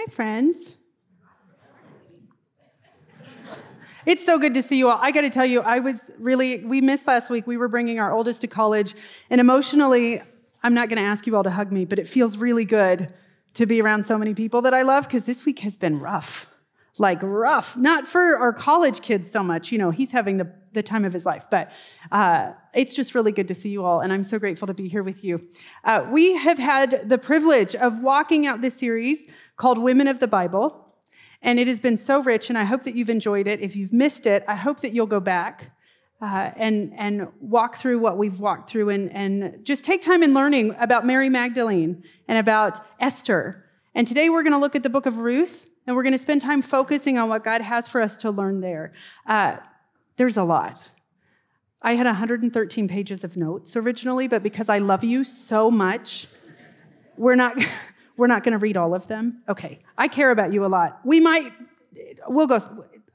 Hi, friends. It's so good to see you all. I got to tell you, I was really, we missed last week. We were bringing our oldest to college, and emotionally, I'm not going to ask you all to hug me, but it feels really good to be around so many people that I love because this week has been rough. Like, rough. Not for our college kids so much. You know, he's having the, the time of his life, but uh, it's just really good to see you all, and I'm so grateful to be here with you. Uh, we have had the privilege of walking out this series called Women of the Bible. And it has been so rich, and I hope that you've enjoyed it. If you've missed it, I hope that you'll go back uh, and, and walk through what we've walked through and, and just take time in learning about Mary Magdalene and about Esther. And today we're going to look at the book of Ruth, and we're going to spend time focusing on what God has for us to learn there. Uh, there's a lot. I had 113 pages of notes originally, but because I love you so much, we're not. We're not going to read all of them. Okay, I care about you a lot. We might, we'll go.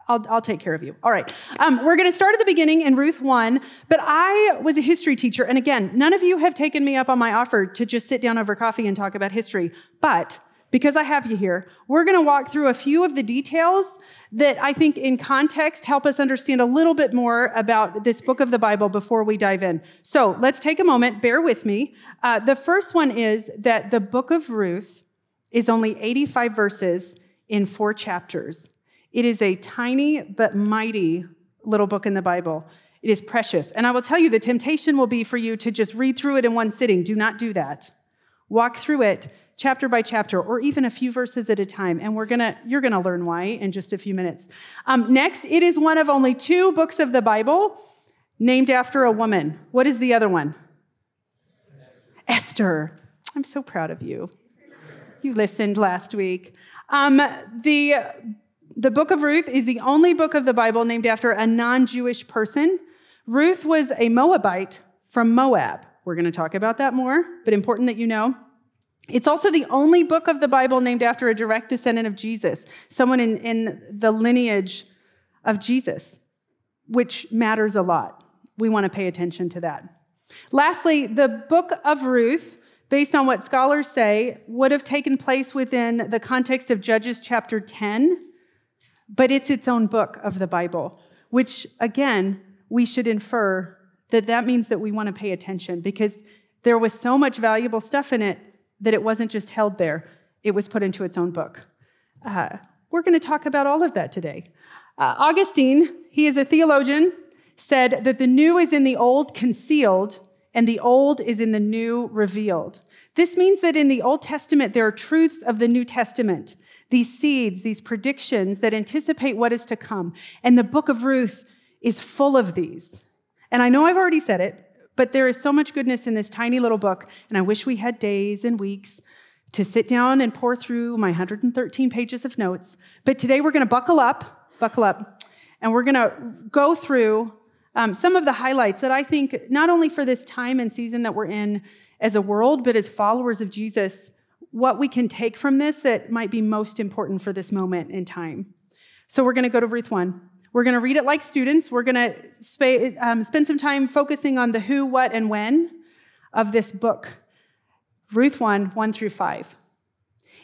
I'll, I'll take care of you. All right. Um, we're going to start at the beginning in Ruth 1. But I was a history teacher. And again, none of you have taken me up on my offer to just sit down over coffee and talk about history. But because I have you here, we're going to walk through a few of the details that I think, in context, help us understand a little bit more about this book of the Bible before we dive in. So let's take a moment, bear with me. Uh, the first one is that the book of Ruth is only 85 verses in four chapters. It is a tiny but mighty little book in the Bible. It is precious. And I will tell you, the temptation will be for you to just read through it in one sitting. Do not do that. Walk through it chapter by chapter or even a few verses at a time. And we're gonna you're gonna learn why in just a few minutes. Um, next it is one of only two books of the bible named after a woman. What is the other one? Esther. I'm so proud of you. You listened last week. Um, the the book of ruth is the only book of the bible named after a non-jewish person. Ruth was a moabite from moab. We're going to talk about that more but important that you know it's also the only book of the Bible named after a direct descendant of Jesus, someone in, in the lineage of Jesus, which matters a lot. We want to pay attention to that. Lastly, the book of Ruth, based on what scholars say, would have taken place within the context of Judges chapter 10, but it's its own book of the Bible, which again, we should infer that that means that we want to pay attention because there was so much valuable stuff in it that it wasn't just held there, it was put into its own book. Uh, we're going to talk about all of that today. Uh, Augustine, he is a theologian, said that the new is in the old concealed, and the old is in the new revealed. This means that in the Old Testament, there are truths of the New Testament, these seeds, these predictions that anticipate what is to come. And the book of Ruth is full of these. And I know I've already said it, but there is so much goodness in this tiny little book, and I wish we had days and weeks to sit down and pour through my 113 pages of notes. But today we're going to buckle up, buckle up, and we're going to go through um, some of the highlights that I think, not only for this time and season that we're in as a world, but as followers of Jesus, what we can take from this that might be most important for this moment in time. So we're going to go to Ruth 1. We're going to read it like students. We're going to sp- um, spend some time focusing on the who, what, and when of this book. Ruth 1 1 through 5.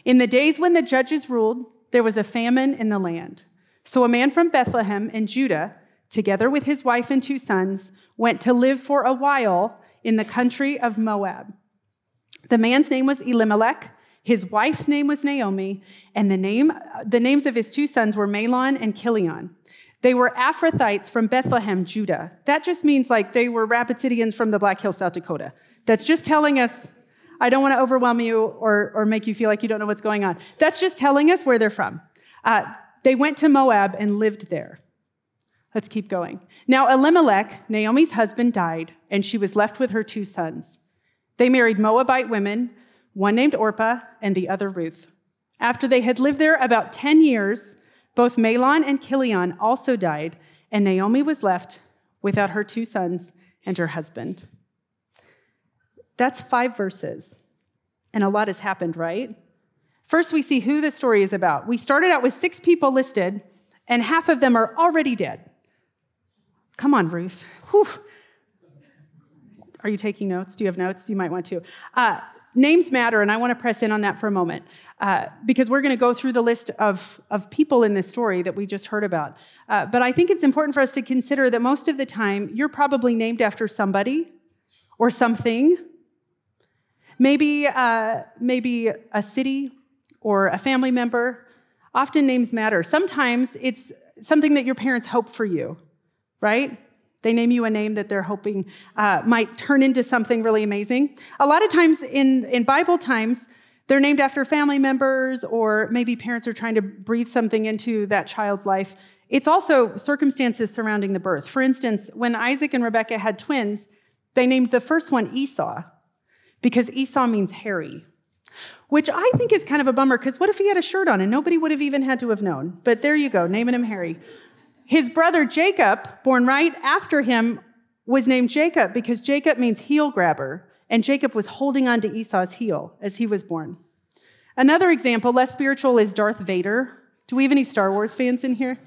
In the days when the judges ruled, there was a famine in the land. So a man from Bethlehem in Judah, together with his wife and two sons, went to live for a while in the country of Moab. The man's name was Elimelech, his wife's name was Naomi, and the, name, the names of his two sons were Mahlon and Chilion. They were Ephrathites from Bethlehem, Judah. That just means like they were Rapid Cityans from the Black Hills, South Dakota. That's just telling us, I don't want to overwhelm you or, or make you feel like you don't know what's going on. That's just telling us where they're from. Uh, they went to Moab and lived there. Let's keep going. Now, Elimelech, Naomi's husband, died, and she was left with her two sons. They married Moabite women, one named Orpah and the other Ruth. After they had lived there about 10 years, both Mahlon and Chilion also died, and Naomi was left without her two sons and her husband. That's five verses, and a lot has happened, right? First, we see who the story is about. We started out with six people listed, and half of them are already dead. Come on, Ruth. Whew. Are you taking notes? Do you have notes? You might want to. Uh, names matter, and I want to press in on that for a moment uh, because we're going to go through the list of, of people in this story that we just heard about. Uh, but I think it's important for us to consider that most of the time, you're probably named after somebody or something. Maybe, uh, maybe a city or a family member. Often names matter. Sometimes it's something that your parents hope for you, right? They name you a name that they're hoping uh, might turn into something really amazing. A lot of times in, in Bible times, they're named after family members, or maybe parents are trying to breathe something into that child's life. It's also circumstances surrounding the birth. For instance, when Isaac and Rebekah had twins, they named the first one Esau because Esau means hairy, which I think is kind of a bummer because what if he had a shirt on and nobody would have even had to have known? But there you go, naming him Harry. His brother Jacob, born right after him, was named Jacob because Jacob means heel grabber, and Jacob was holding on to Esau's heel as he was born. Another example, less spiritual, is Darth Vader. Do we have any Star Wars fans in here?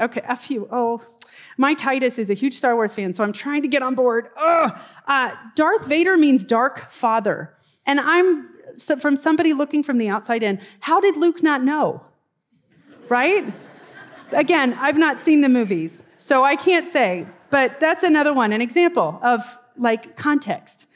Okay, a few. Oh, my Titus is a huge Star Wars fan, so I'm trying to get on board. Uh, Darth Vader means dark father. And I'm from somebody looking from the outside in. How did Luke not know? Right? Again, I've not seen the movies, so I can't say, but that's another one, an example of like context.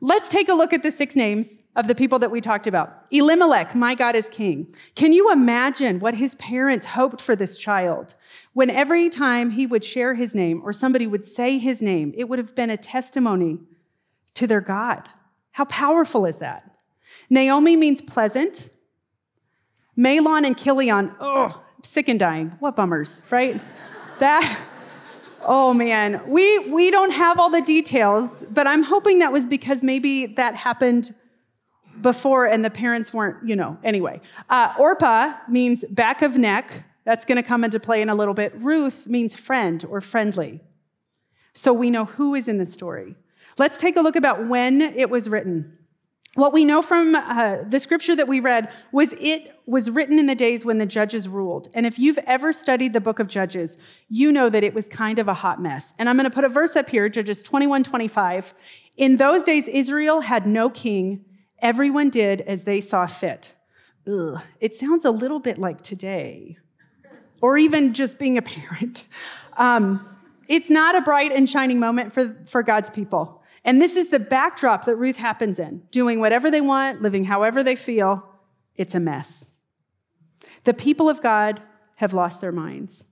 Let's take a look at the six names of the people that we talked about. Elimelech, my God is king. Can you imagine what his parents hoped for this child? When every time he would share his name or somebody would say his name, it would have been a testimony to their God. How powerful is that? Naomi means pleasant. Mahlon and Chilion, oh, sick and dying. What bummers, right? that, oh man, we, we don't have all the details, but I'm hoping that was because maybe that happened before and the parents weren't, you know, anyway. Uh, Orpah means back of neck. That's going to come into play in a little bit. Ruth means friend or friendly. So we know who is in the story. Let's take a look about when it was written. What we know from uh, the scripture that we read was it was written in the days when the judges ruled. And if you've ever studied the book of Judges, you know that it was kind of a hot mess. And I'm going to put a verse up here, Judges 21 25. In those days, Israel had no king. Everyone did as they saw fit. Ugh, it sounds a little bit like today, or even just being a parent. Um, it's not a bright and shining moment for, for God's people. And this is the backdrop that Ruth happens in doing whatever they want, living however they feel. It's a mess. The people of God have lost their minds.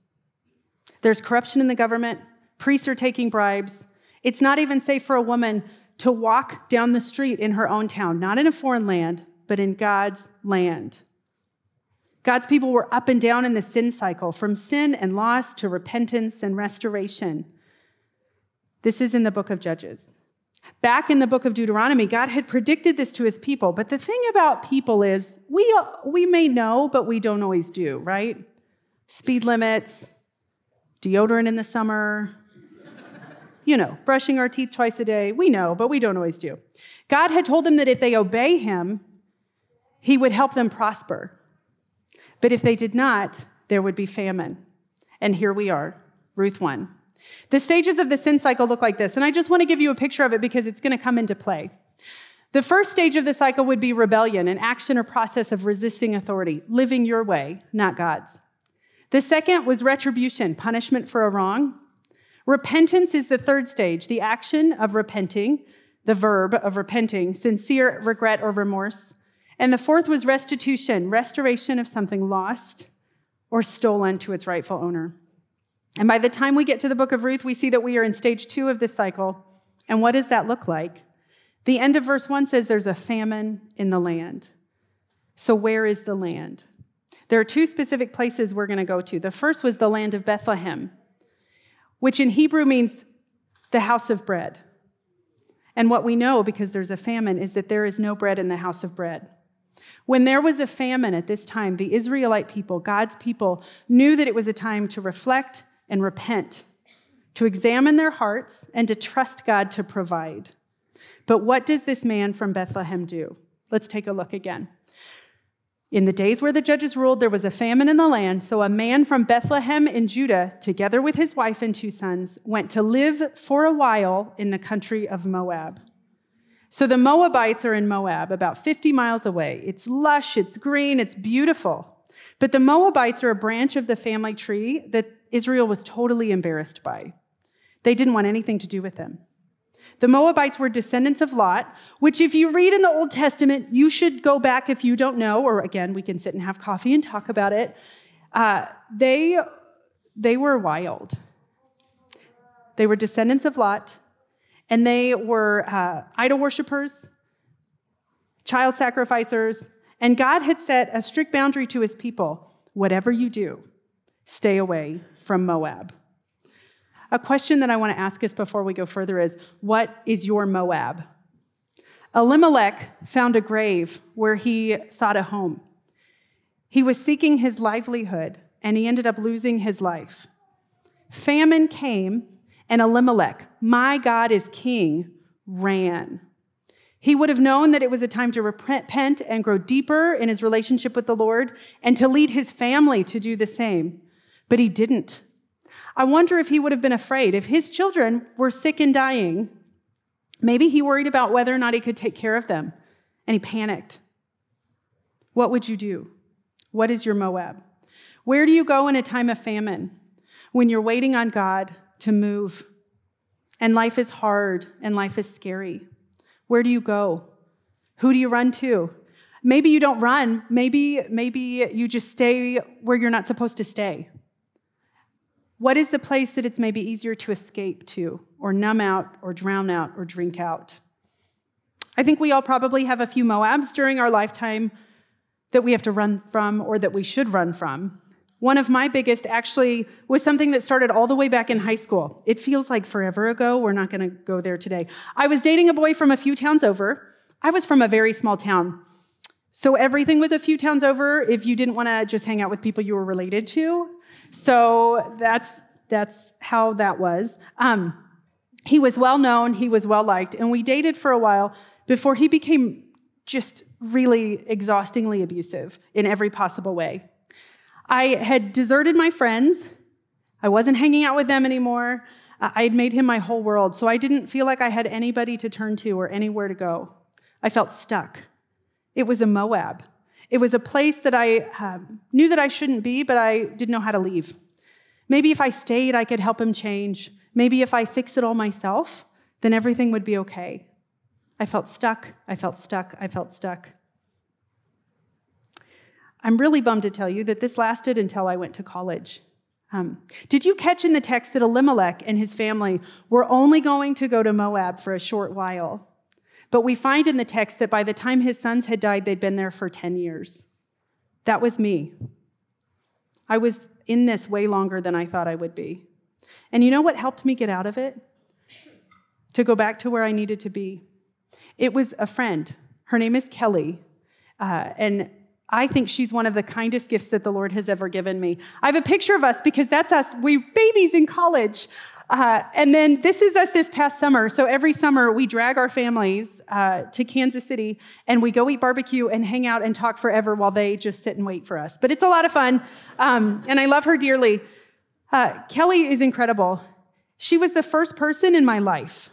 There's corruption in the government, priests are taking bribes. It's not even safe for a woman to walk down the street in her own town, not in a foreign land, but in God's land. God's people were up and down in the sin cycle, from sin and loss to repentance and restoration. This is in the book of Judges. Back in the book of Deuteronomy, God had predicted this to his people. But the thing about people is we, we may know, but we don't always do, right? Speed limits, deodorant in the summer, you know, brushing our teeth twice a day. We know, but we don't always do. God had told them that if they obey him, he would help them prosper. But if they did not, there would be famine. And here we are, Ruth 1. The stages of the sin cycle look like this, and I just want to give you a picture of it because it's going to come into play. The first stage of the cycle would be rebellion, an action or process of resisting authority, living your way, not God's. The second was retribution, punishment for a wrong. Repentance is the third stage, the action of repenting, the verb of repenting, sincere regret or remorse. And the fourth was restitution, restoration of something lost or stolen to its rightful owner. And by the time we get to the book of Ruth, we see that we are in stage two of this cycle. And what does that look like? The end of verse one says there's a famine in the land. So, where is the land? There are two specific places we're going to go to. The first was the land of Bethlehem, which in Hebrew means the house of bread. And what we know, because there's a famine, is that there is no bread in the house of bread. When there was a famine at this time, the Israelite people, God's people, knew that it was a time to reflect and repent, to examine their hearts, and to trust God to provide. But what does this man from Bethlehem do? Let's take a look again. In the days where the judges ruled, there was a famine in the land, so a man from Bethlehem in Judah, together with his wife and two sons, went to live for a while in the country of Moab. So the Moabites are in Moab, about 50 miles away. It's lush, it's green, it's beautiful. But the Moabites are a branch of the family tree that Israel was totally embarrassed by. They didn't want anything to do with them. The Moabites were descendants of Lot, which, if you read in the Old Testament, you should go back if you don't know, or again, we can sit and have coffee and talk about it. Uh, they, they were wild. They were descendants of Lot, and they were uh, idol worshippers, child sacrificers, and God had set a strict boundary to his people whatever you do, stay away from Moab. A question that I want to ask us before we go further is what is your Moab? Elimelech found a grave where he sought a home. He was seeking his livelihood and he ended up losing his life. Famine came, and Elimelech, my God is king, ran. He would have known that it was a time to repent and grow deeper in his relationship with the Lord and to lead his family to do the same. But he didn't. I wonder if he would have been afraid. If his children were sick and dying, maybe he worried about whether or not he could take care of them and he panicked. What would you do? What is your Moab? Where do you go in a time of famine when you're waiting on God to move and life is hard and life is scary? Where do you go? Who do you run to? Maybe you don't run. Maybe, maybe you just stay where you're not supposed to stay. What is the place that it's maybe easier to escape to, or numb out, or drown out, or drink out? I think we all probably have a few Moabs during our lifetime that we have to run from or that we should run from. One of my biggest actually was something that started all the way back in high school. It feels like forever ago. We're not going to go there today. I was dating a boy from a few towns over. I was from a very small town. So everything was a few towns over if you didn't want to just hang out with people you were related to. So that's that's how that was. Um, he was well known, he was well liked, and we dated for a while before he became just really exhaustingly abusive in every possible way. I had deserted my friends. I wasn't hanging out with them anymore. I had made him my whole world, so I didn't feel like I had anybody to turn to or anywhere to go. I felt stuck. It was a Moab. It was a place that I um, knew that I shouldn't be, but I didn't know how to leave. Maybe if I stayed, I could help him change. Maybe if I fix it all myself, then everything would be okay. I felt stuck. I felt stuck. I felt stuck. I'm really bummed to tell you that this lasted until I went to college. Um, did you catch in the text that Elimelech and his family were only going to go to Moab for a short while? But we find in the text that by the time his sons had died, they'd been there for 10 years. That was me. I was in this way longer than I thought I would be. And you know what helped me get out of it? To go back to where I needed to be. It was a friend. Her name is Kelly. Uh, and I think she's one of the kindest gifts that the Lord has ever given me. I have a picture of us because that's us. We babies in college. Uh, and then this is us this past summer. So every summer we drag our families uh, to Kansas City and we go eat barbecue and hang out and talk forever while they just sit and wait for us. But it's a lot of fun. Um, and I love her dearly. Uh, Kelly is incredible. She was the first person in my life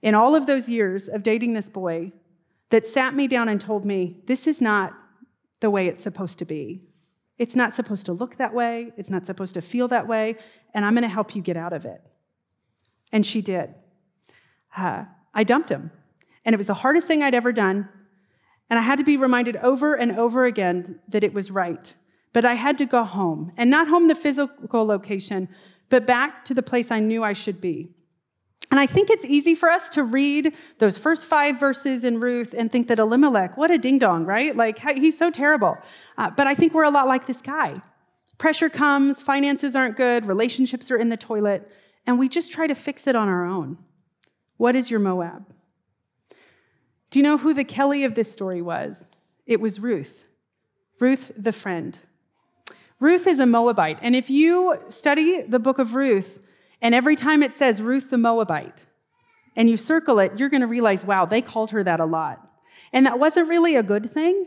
in all of those years of dating this boy that sat me down and told me, This is not the way it's supposed to be. It's not supposed to look that way. It's not supposed to feel that way. And I'm going to help you get out of it. And she did. Uh, I dumped him. And it was the hardest thing I'd ever done. And I had to be reminded over and over again that it was right. But I had to go home, and not home the physical location, but back to the place I knew I should be. And I think it's easy for us to read those first five verses in Ruth and think that Elimelech, what a ding dong, right? Like, he's so terrible. Uh, but I think we're a lot like this guy. Pressure comes, finances aren't good, relationships are in the toilet, and we just try to fix it on our own. What is your Moab? Do you know who the Kelly of this story was? It was Ruth. Ruth, the friend. Ruth is a Moabite. And if you study the book of Ruth, and every time it says Ruth the Moabite, and you circle it, you're going to realize, wow, they called her that a lot. And that wasn't really a good thing.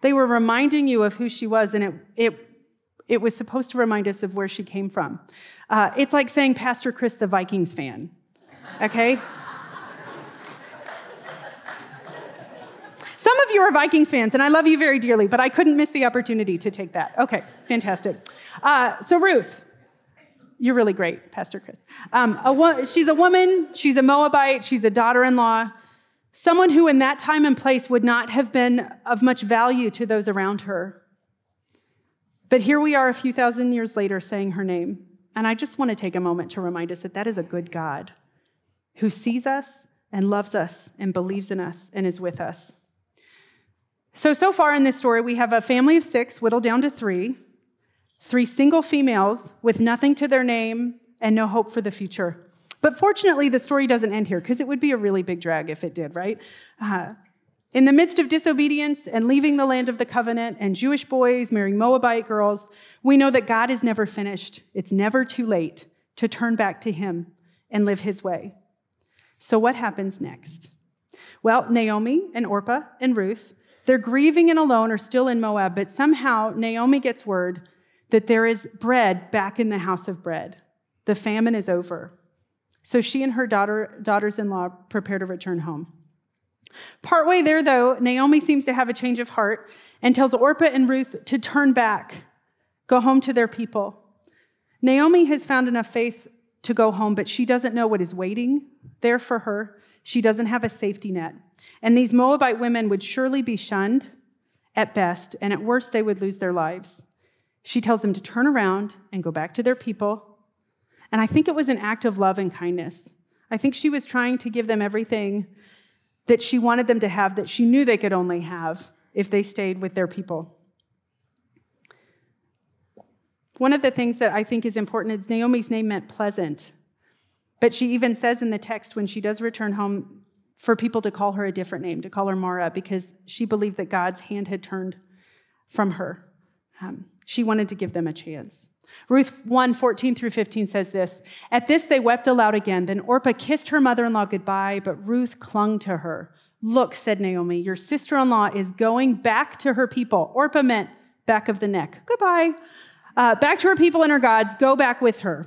They were reminding you of who she was, and it, it, it was supposed to remind us of where she came from. Uh, it's like saying Pastor Chris, the Vikings fan, okay? Some of you are Vikings fans, and I love you very dearly, but I couldn't miss the opportunity to take that. Okay, fantastic. Uh, so, Ruth, you're really great, Pastor Chris. Um, a, she's a woman, she's a Moabite, she's a daughter in law, someone who in that time and place would not have been of much value to those around her. But here we are a few thousand years later saying her name. And I just want to take a moment to remind us that that is a good God who sees us and loves us and believes in us and is with us. So, so far in this story, we have a family of six whittled down to three, three single females with nothing to their name and no hope for the future. But fortunately, the story doesn't end here because it would be a really big drag if it did, right? Uh, in the midst of disobedience and leaving the land of the covenant and Jewish boys marrying Moabite girls, we know that God is never finished. It's never too late to turn back to Him and live His way. So, what happens next? Well, Naomi and Orpah and Ruth, they're grieving and alone are still in Moab, but somehow Naomi gets word that there is bread back in the house of bread. The famine is over. So she and her daughter, daughters in law prepare to return home. Partway there, though, Naomi seems to have a change of heart and tells Orpah and Ruth to turn back, go home to their people. Naomi has found enough faith to go home, but she doesn't know what is waiting there for her. She doesn't have a safety net. And these Moabite women would surely be shunned at best, and at worst, they would lose their lives. She tells them to turn around and go back to their people. And I think it was an act of love and kindness. I think she was trying to give them everything that she wanted them to have that she knew they could only have if they stayed with their people. One of the things that I think is important is Naomi's name meant pleasant. But she even says in the text when she does return home for people to call her a different name, to call her Mara, because she believed that God's hand had turned from her. Um, she wanted to give them a chance. Ruth 1 14 through 15 says this At this they wept aloud again. Then Orpah kissed her mother in law goodbye, but Ruth clung to her. Look, said Naomi, your sister in law is going back to her people. Orpah meant back of the neck. Goodbye. Uh, back to her people and her gods. Go back with her.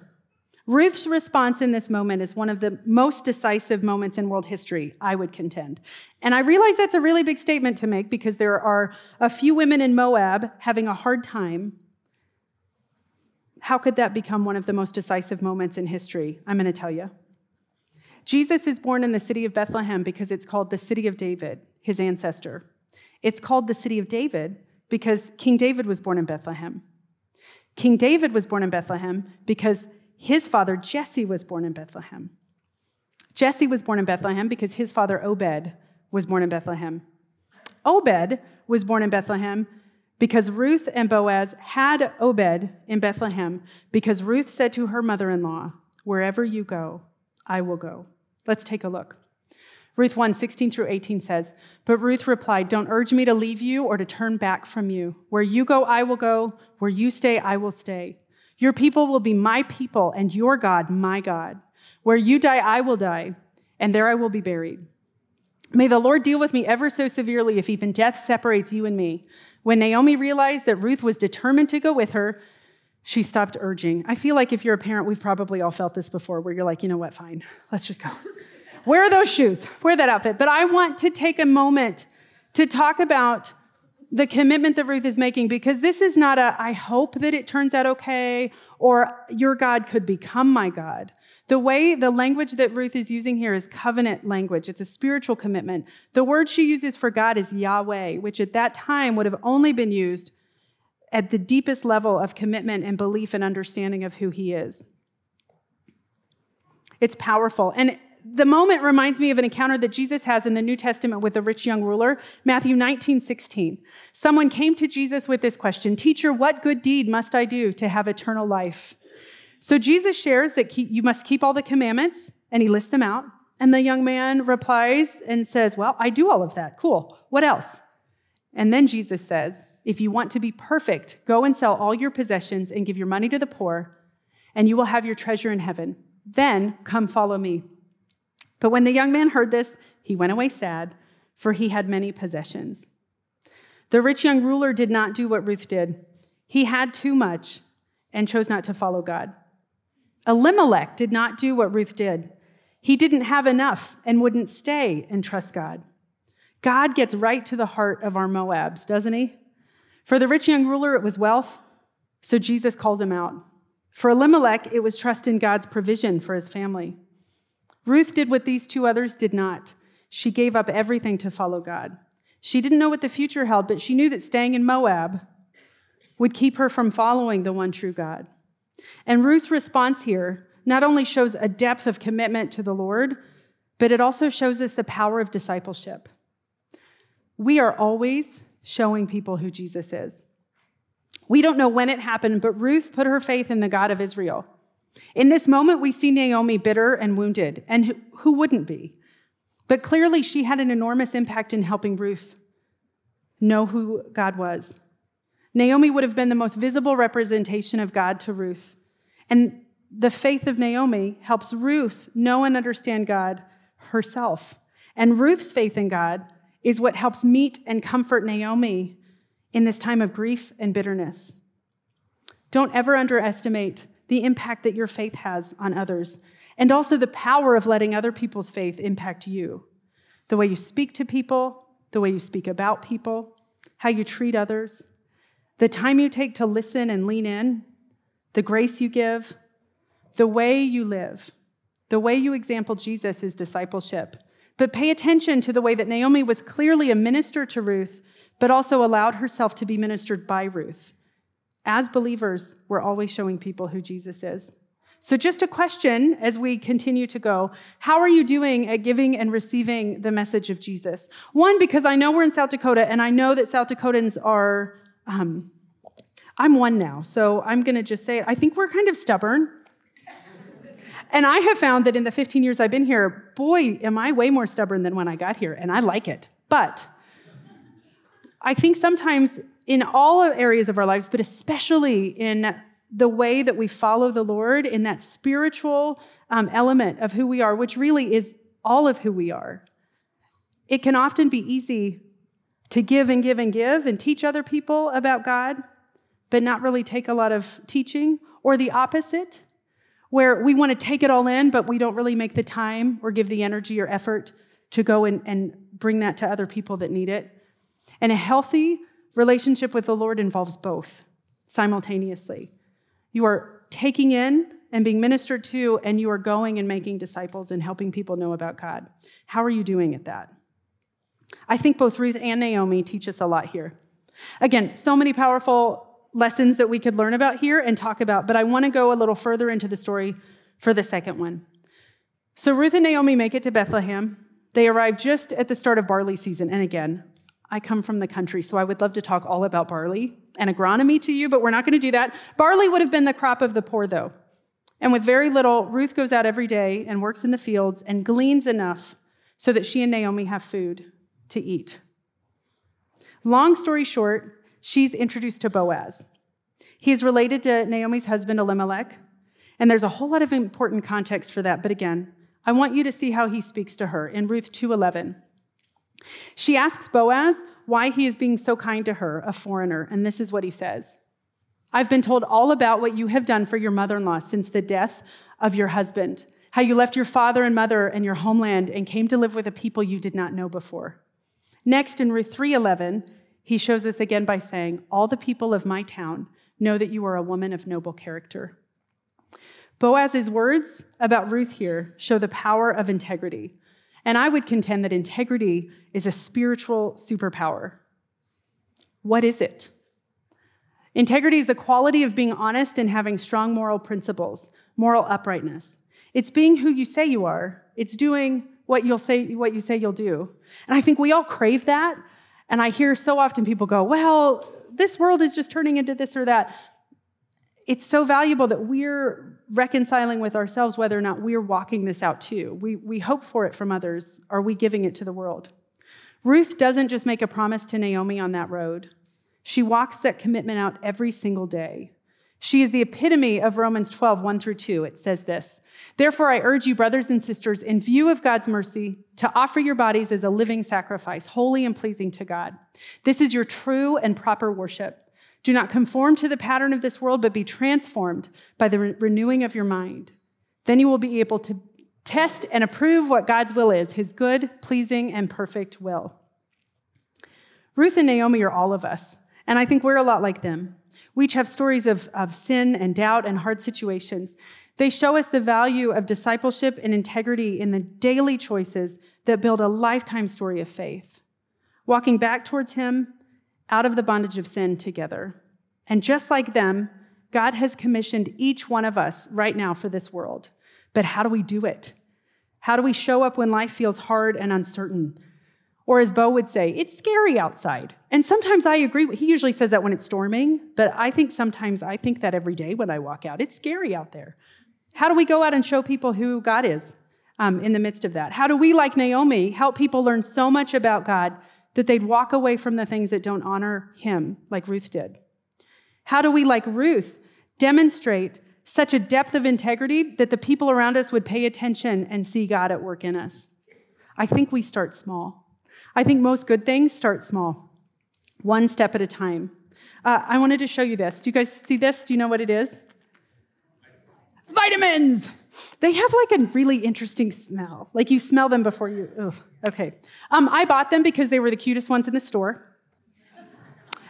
Ruth's response in this moment is one of the most decisive moments in world history, I would contend. And I realize that's a really big statement to make because there are a few women in Moab having a hard time how could that become one of the most decisive moments in history? I'm going to tell you. Jesus is born in the city of Bethlehem because it's called the city of David, his ancestor. It's called the city of David because King David was born in Bethlehem. King David was born in Bethlehem because his father Jesse was born in Bethlehem. Jesse was born in Bethlehem because his father Obed was born in Bethlehem. Obed was born in Bethlehem because Ruth and Boaz had Obed in Bethlehem, because Ruth said to her mother in law, Wherever you go, I will go. Let's take a look. Ruth 1 16 through 18 says, But Ruth replied, Don't urge me to leave you or to turn back from you. Where you go, I will go. Where you stay, I will stay. Your people will be my people, and your God, my God. Where you die, I will die, and there I will be buried. May the Lord deal with me ever so severely if even death separates you and me. When Naomi realized that Ruth was determined to go with her, she stopped urging. I feel like if you're a parent, we've probably all felt this before where you're like, you know what, fine, let's just go. Wear those shoes, wear that outfit. But I want to take a moment to talk about the commitment that Ruth is making because this is not a, I hope that it turns out okay, or your God could become my God. The way, the language that Ruth is using here is covenant language. It's a spiritual commitment. The word she uses for God is Yahweh, which at that time would have only been used at the deepest level of commitment and belief and understanding of who he is. It's powerful. And the moment reminds me of an encounter that Jesus has in the New Testament with a rich young ruler, Matthew 19, 16. Someone came to Jesus with this question Teacher, what good deed must I do to have eternal life? So Jesus shares that you must keep all the commandments, and he lists them out. And the young man replies and says, Well, I do all of that. Cool. What else? And then Jesus says, If you want to be perfect, go and sell all your possessions and give your money to the poor, and you will have your treasure in heaven. Then come follow me. But when the young man heard this, he went away sad, for he had many possessions. The rich young ruler did not do what Ruth did. He had too much and chose not to follow God. Elimelech did not do what Ruth did. He didn't have enough and wouldn't stay and trust God. God gets right to the heart of our Moabs, doesn't he? For the rich young ruler, it was wealth, so Jesus calls him out. For Elimelech, it was trust in God's provision for his family. Ruth did what these two others did not. She gave up everything to follow God. She didn't know what the future held, but she knew that staying in Moab would keep her from following the one true God. And Ruth's response here not only shows a depth of commitment to the Lord, but it also shows us the power of discipleship. We are always showing people who Jesus is. We don't know when it happened, but Ruth put her faith in the God of Israel. In this moment, we see Naomi bitter and wounded, and who wouldn't be? But clearly, she had an enormous impact in helping Ruth know who God was. Naomi would have been the most visible representation of God to Ruth. And the faith of Naomi helps Ruth know and understand God herself. And Ruth's faith in God is what helps meet and comfort Naomi in this time of grief and bitterness. Don't ever underestimate the impact that your faith has on others, and also the power of letting other people's faith impact you. The way you speak to people, the way you speak about people, how you treat others, the time you take to listen and lean in, the grace you give, the way you live, the way you example Jesus is discipleship. But pay attention to the way that Naomi was clearly a minister to Ruth, but also allowed herself to be ministered by Ruth. As believers, we're always showing people who Jesus is. So, just a question as we continue to go How are you doing at giving and receiving the message of Jesus? One, because I know we're in South Dakota, and I know that South Dakotans are, um, I'm one now, so I'm going to just say, I think we're kind of stubborn. And I have found that in the 15 years I've been here, boy, am I way more stubborn than when I got here, and I like it. But I think sometimes in all areas of our lives, but especially in the way that we follow the Lord, in that spiritual um, element of who we are, which really is all of who we are, it can often be easy to give and give and give and teach other people about God, but not really take a lot of teaching, or the opposite where we want to take it all in, but we don't really make the time or give the energy or effort to go and, and bring that to other people that need it. And a healthy relationship with the Lord involves both simultaneously. You are taking in and being ministered to, and you are going and making disciples and helping people know about God. How are you doing at that? I think both Ruth and Naomi teach us a lot here. Again, so many powerful lessons that we could learn about here and talk about, but I want to go a little further into the story for the second one. So Ruth and Naomi make it to Bethlehem. They arrive just at the start of barley season. And again, I come from the country, so I would love to talk all about barley and agronomy to you, but we're not going to do that. Barley would have been the crop of the poor, though. And with very little, Ruth goes out every day and works in the fields and gleans enough so that she and Naomi have food to eat. Long story short, she's introduced to Boaz. He's related to Naomi's husband, Elimelech, and there's a whole lot of important context for that. But again, I want you to see how he speaks to her in Ruth 2:11. She asks Boaz why he is being so kind to her, a foreigner, and this is what he says. I've been told all about what you have done for your mother-in-law since the death of your husband, how you left your father and mother and your homeland and came to live with a people you did not know before. Next in Ruth 3:11, he shows us again by saying, All the people of my town know that you are a woman of noble character. Boaz's words about Ruth here show the power of integrity. And I would contend that integrity is a spiritual superpower. What is it? Integrity is a quality of being honest and having strong moral principles, moral uprightness. It's being who you say you are. It's doing what you'll say what you say you'll do. And I think we all crave that, and I hear so often people go, well, this world is just turning into this or that. It's so valuable that we're reconciling with ourselves whether or not we're walking this out too. We, we hope for it from others. Are we giving it to the world? Ruth doesn't just make a promise to Naomi on that road, she walks that commitment out every single day. She is the epitome of Romans 12, 1 through 2. It says this Therefore, I urge you, brothers and sisters, in view of God's mercy, to offer your bodies as a living sacrifice, holy and pleasing to God. This is your true and proper worship. Do not conform to the pattern of this world, but be transformed by the re- renewing of your mind. Then you will be able to test and approve what God's will is, his good, pleasing, and perfect will. Ruth and Naomi are all of us, and I think we're a lot like them. We each have stories of, of sin and doubt and hard situations. They show us the value of discipleship and integrity in the daily choices that build a lifetime story of faith, walking back towards Him out of the bondage of sin together. And just like them, God has commissioned each one of us right now for this world. But how do we do it? How do we show up when life feels hard and uncertain? Or as Bo would say, it's scary outside. And sometimes I agree. He usually says that when it's storming, but I think sometimes I think that every day when I walk out. It's scary out there. How do we go out and show people who God is um, in the midst of that? How do we, like Naomi, help people learn so much about God that they'd walk away from the things that don't honor Him, like Ruth did? How do we, like Ruth, demonstrate such a depth of integrity that the people around us would pay attention and see God at work in us? I think we start small. I think most good things start small, one step at a time. Uh, I wanted to show you this. Do you guys see this? Do you know what it is? Vitamins! They have like a really interesting smell. Like you smell them before you. Ugh, okay. Um, I bought them because they were the cutest ones in the store.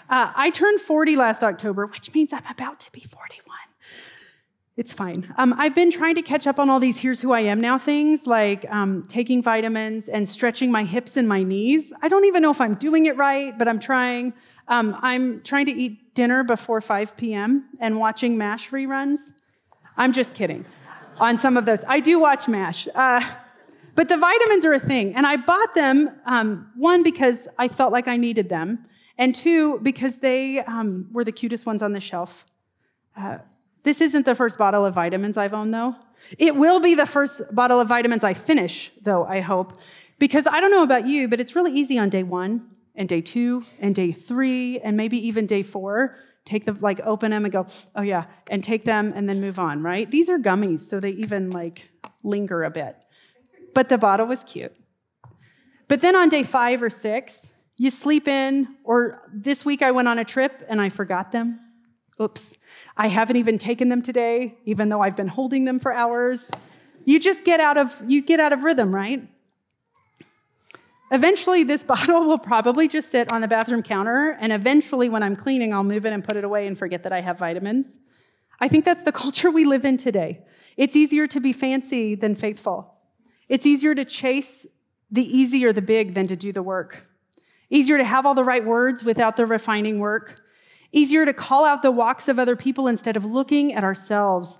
Uh, I turned 40 last October, which means I'm about to be 41. It's fine. Um, I've been trying to catch up on all these here's who I am now things, like um, taking vitamins and stretching my hips and my knees. I don't even know if I'm doing it right, but I'm trying. Um, I'm trying to eat dinner before 5 p.m. and watching MASH reruns. I'm just kidding on some of those. I do watch MASH. Uh, but the vitamins are a thing. And I bought them, um, one, because I felt like I needed them, and two, because they um, were the cutest ones on the shelf. Uh, this isn't the first bottle of vitamins I've owned, though. It will be the first bottle of vitamins I finish, though, I hope. Because I don't know about you, but it's really easy on day one and day two and day three and maybe even day four. Take them, like, open them and go, oh yeah, and take them and then move on, right? These are gummies, so they even like linger a bit. But the bottle was cute. But then on day five or six, you sleep in, or this week I went on a trip and I forgot them. Oops. I haven't even taken them today, even though I've been holding them for hours. You just get out of you get out of rhythm, right? Eventually, this bottle will probably just sit on the bathroom counter, and eventually, when I'm cleaning, I'll move it and put it away and forget that I have vitamins. I think that's the culture we live in today. It's easier to be fancy than faithful. It's easier to chase the easy or the big than to do the work. Easier to have all the right words without the refining work. Easier to call out the walks of other people instead of looking at ourselves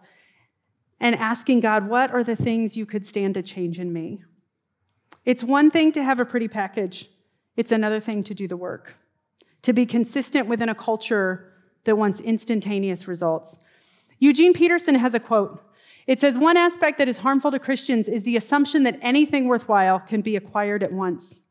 and asking God, what are the things you could stand to change in me? It's one thing to have a pretty package, it's another thing to do the work, to be consistent within a culture that wants instantaneous results. Eugene Peterson has a quote. It says, One aspect that is harmful to Christians is the assumption that anything worthwhile can be acquired at once.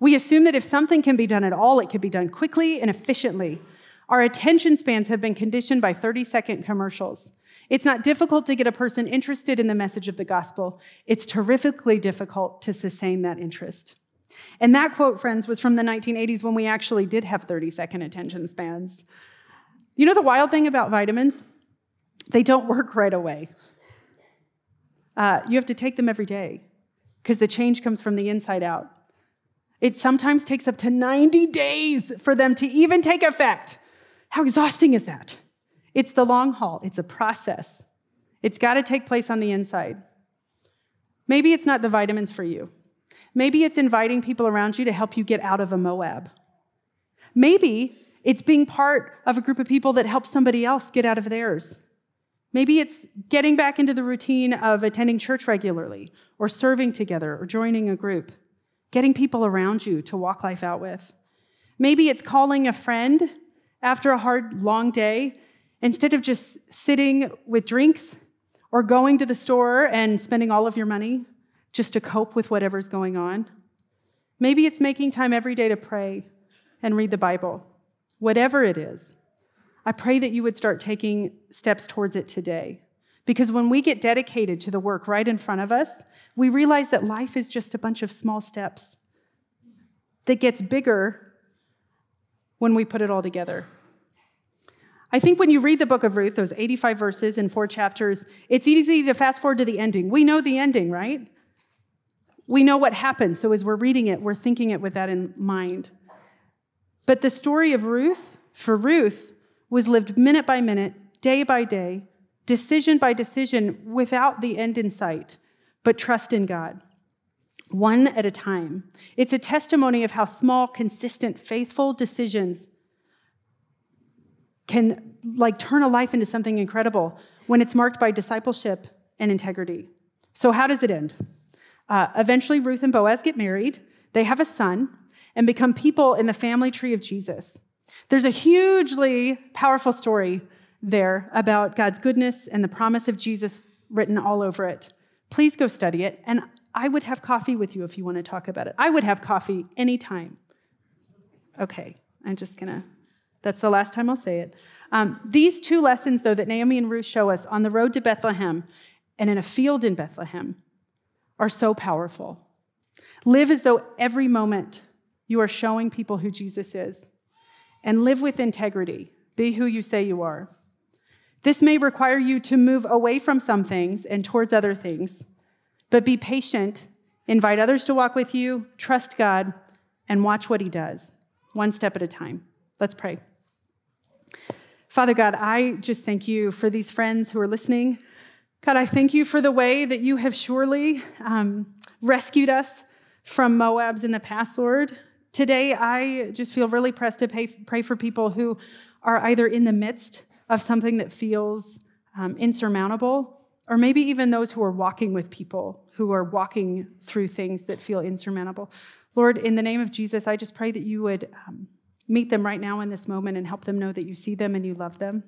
We assume that if something can be done at all, it can be done quickly and efficiently. Our attention spans have been conditioned by 30 second commercials. It's not difficult to get a person interested in the message of the gospel. It's terrifically difficult to sustain that interest. And that quote, friends, was from the 1980s when we actually did have 30 second attention spans. You know the wild thing about vitamins? They don't work right away. Uh, you have to take them every day because the change comes from the inside out. It sometimes takes up to 90 days for them to even take effect. How exhausting is that? It's the long haul, it's a process. It's got to take place on the inside. Maybe it's not the vitamins for you. Maybe it's inviting people around you to help you get out of a Moab. Maybe it's being part of a group of people that helps somebody else get out of theirs. Maybe it's getting back into the routine of attending church regularly, or serving together, or joining a group, getting people around you to walk life out with. Maybe it's calling a friend after a hard, long day, instead of just sitting with drinks or going to the store and spending all of your money just to cope with whatever's going on. Maybe it's making time every day to pray and read the Bible. Whatever it is, I pray that you would start taking steps towards it today. Because when we get dedicated to the work right in front of us, we realize that life is just a bunch of small steps that gets bigger when we put it all together. I think when you read the book of Ruth, those 85 verses in four chapters, it's easy to fast forward to the ending. We know the ending, right? We know what happens. So as we're reading it, we're thinking it with that in mind. But the story of Ruth, for Ruth, was lived minute by minute, day by day, decision by decision, without the end in sight, but trust in God, one at a time. It's a testimony of how small, consistent, faithful decisions can like turn a life into something incredible when it's marked by discipleship and integrity. So, how does it end? Uh, eventually, Ruth and Boaz get married. They have a son and become people in the family tree of Jesus. There's a hugely powerful story there about God's goodness and the promise of Jesus written all over it. Please go study it. And I would have coffee with you if you want to talk about it. I would have coffee anytime. Okay, I'm just gonna, that's the last time I'll say it. Um, these two lessons, though, that Naomi and Ruth show us on the road to Bethlehem and in a field in Bethlehem are so powerful. Live as though every moment you are showing people who Jesus is, and live with integrity. Be who you say you are. This may require you to move away from some things and towards other things, but be patient, invite others to walk with you, trust God, and watch what He does, one step at a time. Let's pray. Father God, I just thank you for these friends who are listening. God, I thank you for the way that you have surely um, rescued us from Moabs in the past, Lord. Today, I just feel really pressed to pay, pray for people who are either in the midst of something that feels um, insurmountable, or maybe even those who are walking with people who are walking through things that feel insurmountable. Lord, in the name of Jesus, I just pray that you would um, meet them right now in this moment and help them know that you see them and you love them.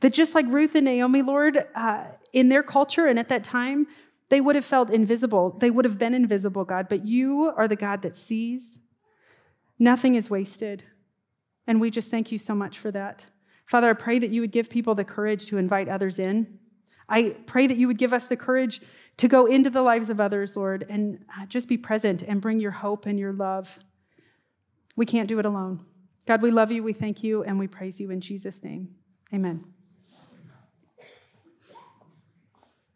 That just like Ruth and Naomi, Lord, uh, in their culture and at that time, they would have felt invisible. They would have been invisible, God, but you are the God that sees. Nothing is wasted. And we just thank you so much for that. Father, I pray that you would give people the courage to invite others in. I pray that you would give us the courage to go into the lives of others, Lord, and uh, just be present and bring your hope and your love. We can't do it alone. God, we love you, we thank you, and we praise you in Jesus' name. Amen.